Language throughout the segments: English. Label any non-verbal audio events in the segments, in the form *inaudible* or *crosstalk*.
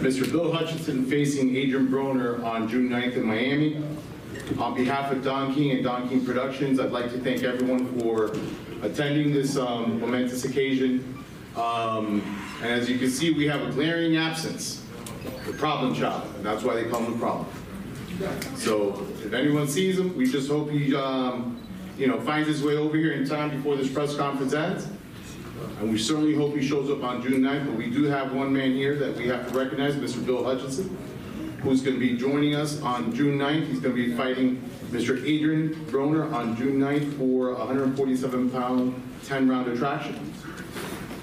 Mr. Bill Hutchinson facing Adrien Broner on June 9th in Miami. On behalf of Don King and Don King Productions, I'd like to thank everyone for attending this um, momentous occasion. Um, And as you can see, we have a glaring absence, the problem child, and that's why they call him the problem. So if anyone sees him, we just hope he, um, you know, finds his way over here in time before this press conference ends. And we certainly hope he shows up on June 9th, but we do have one man here that we have to recognize, Mr. Bill Hutchinson, who's going to be joining us on June 9th. He's going to be fighting Mr. Adrien Broner on June 9th for 147-pound, 10-round attraction.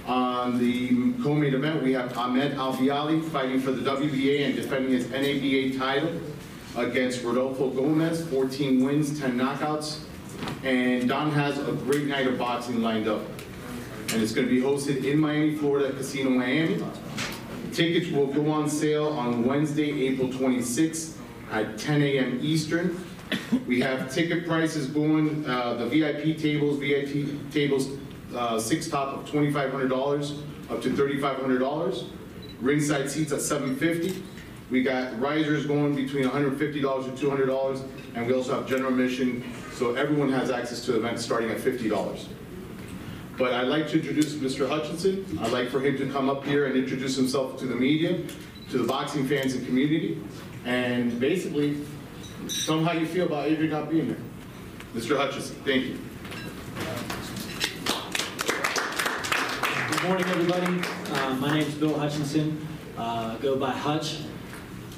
On the co-main event, we have Ahmed Elbiali fighting for the WBA and defending his NABA title against Rodolfo Gomez, 14 wins, 10 knockouts. And Don has a great night of boxing lined up. And it's going to be hosted in Miami, Florida, Casino Miami. Tickets will go on sale on Wednesday, April 26th at 10 a.m. Eastern. We have ticket prices going, uh, the VIP tables, VIP tables, uh, six top of $2,500 up to $3,500. Ringside seats at 750. We got risers going between $150 and $200, and we also have general admission, so everyone has access to events starting at $50. But I'd like to introduce Mr. Hutchinson. I'd like for him to come up here and introduce himself to the media, to the boxing fans and community, and basically tell them how you feel about Adrien not being here. Mr. Hutchinson, thank you. Good morning, everybody. Uh, My name is Bill Hutchinson. Uh, go by Hutch.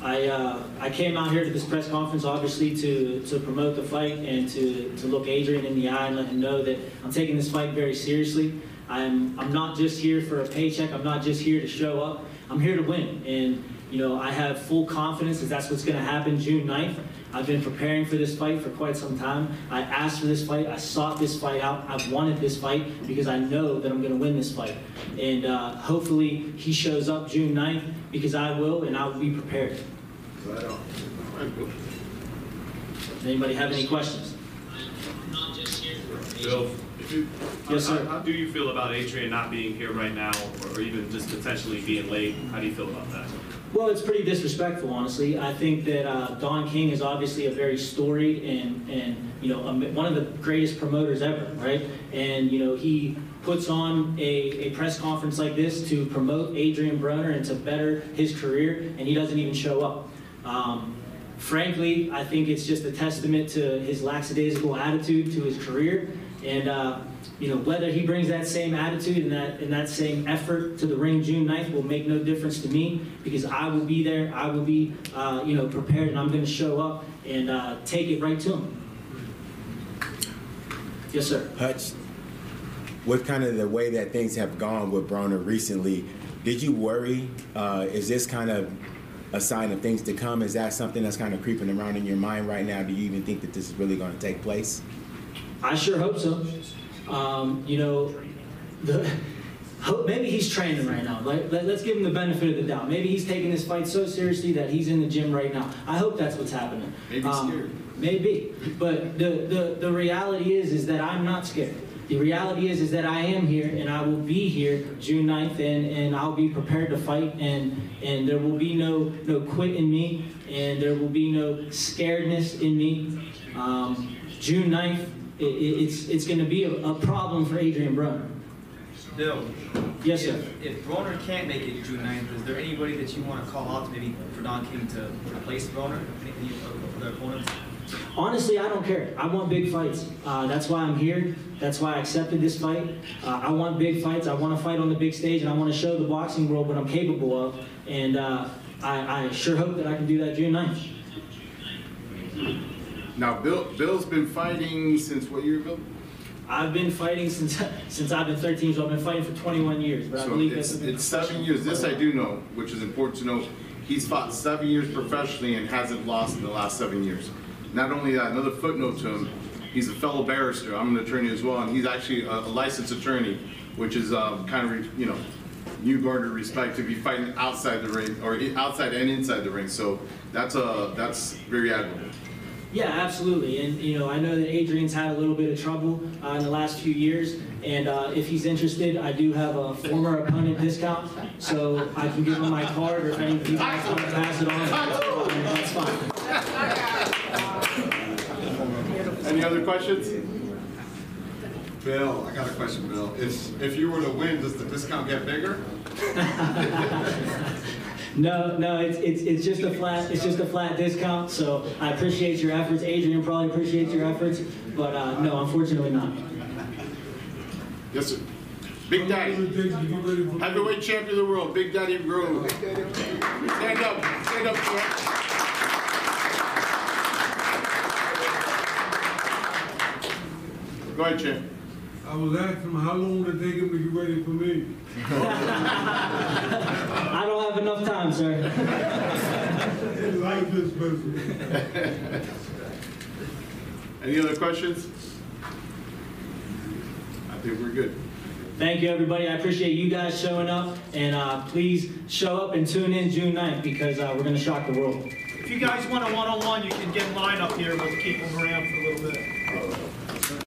I, uh, I came out here to this press conference, obviously, to, to promote the fight and to, to look Adrien in the eye and let him know that I'm taking this fight very seriously. I'm, I'm not just here for a paycheck. I'm not just here to show up. I'm here to win. And, you know, I have full confidence that that's what's going to happen June 9th. I've been preparing for this fight for quite some time. I asked for this fight. I sought this fight out. I've wanted this fight because I know that I'm going to win this fight. And uh, hopefully he shows up June 9th because I will and I will be prepared. Anybody have any questions? Bill, Yes, how- sir. How do you feel about Adrien not being here right now, or even just potentially being late? How do you feel about that? Well, it's pretty disrespectful, honestly. I think that uh, Don King is obviously a very storied and, and you know, one of the greatest promoters ever, right? And, you know, he puts on a, a press conference like this to promote Adrien Broner and to better his career, and he doesn't even show up. Um, frankly, I think it's just a testament to his lackadaisical attitude to his career. And, uh, you know, whether he brings that same attitude and that, and that same effort to the ring June 9th will make no difference to me because I will be there. I will be, uh, you know, prepared and I'm going to show up and uh, take it right to him. Yes, sir. Hutch, with kind of the way that things have gone with Broner recently, did you worry? Uh, is this kind of a sign of things to come? Is that something that's kind of creeping around in your mind right now? Do you even think that this is really going to take place? I sure hope so. Um, you know, the, hope, maybe he's training right now. Let, let, us give him the benefit of the doubt. Maybe he's taking this fight so seriously that he's in the gym right now. I hope that's what's happening. Maybe scared. Maybe. But the, the, the reality is is that I'm not scared. The reality is is that I am here and I will be here June 9th and, and I'll be prepared to fight and and there will be no no quit in me and there will be no scaredness in me. Um, June 9th, it, it- it's it's going to be a, a problem for Adrien Broner. Bill, Yes, sir. if, if Broner can't make it June 9th, is there anybody that you want to call out to maybe for Don King to replace Broner? Any any of the opponents? Honestly, I don't care. I want big fights. Uh, that's why I'm here. That's why I accepted this fight. Uh, I want big fights. I want to fight on the big stage, and I want to show the boxing world what I'm capable of. And uh, I, I sure hope that I can do that June 9th. Now, Bill, Bill's been fighting since what year, Bill? I've been fighting since since I've been 13, so I've been fighting for 21 years. But I So believe it's, it's seven years. This I do know, which is important to know. He's fought seven years professionally and hasn't lost in the last seven years. Not only that, another footnote to him, he's a fellow barrister. I'm an attorney as well, and he's actually a a licensed attorney, which is um, kind of, you know, new garnered respect to be fighting outside the ring, or outside and inside the ring. So that's a, that's very admirable. Yeah, absolutely. And, you know, I know that Adrien's had a little bit of trouble uh, in the last few years. And uh, if he's interested, I do have a former opponent discount, so I can give him my card, or if any of you guys want to pass it on, that's fine. Any other questions? Bill, I got a question, Bill. If, if you were to win, does the discount get bigger? *laughs* No, no, it's, it's, it's just a flat, it's just a flat discount, so I appreciate your efforts. Adrien probably appreciates your efforts, but uh, no, unfortunately not. Yes, sir. Big Daddy, heavyweight champion of the world, Big Daddy Bruno. Stand up, stand up, champ. Go ahead, champ. I was asking him how long did it take him to get ready for me? *laughs* I don't have enough time, sir. *laughs* Like this person. Any other questions? I think we're good. Thank you, everybody. I appreciate you guys showing up, and uh, please show up and tune in June 9th because uh, we're going to shock the world. If you guys want a one-on-one, you can get in line up here, we'll keep them around for a little bit.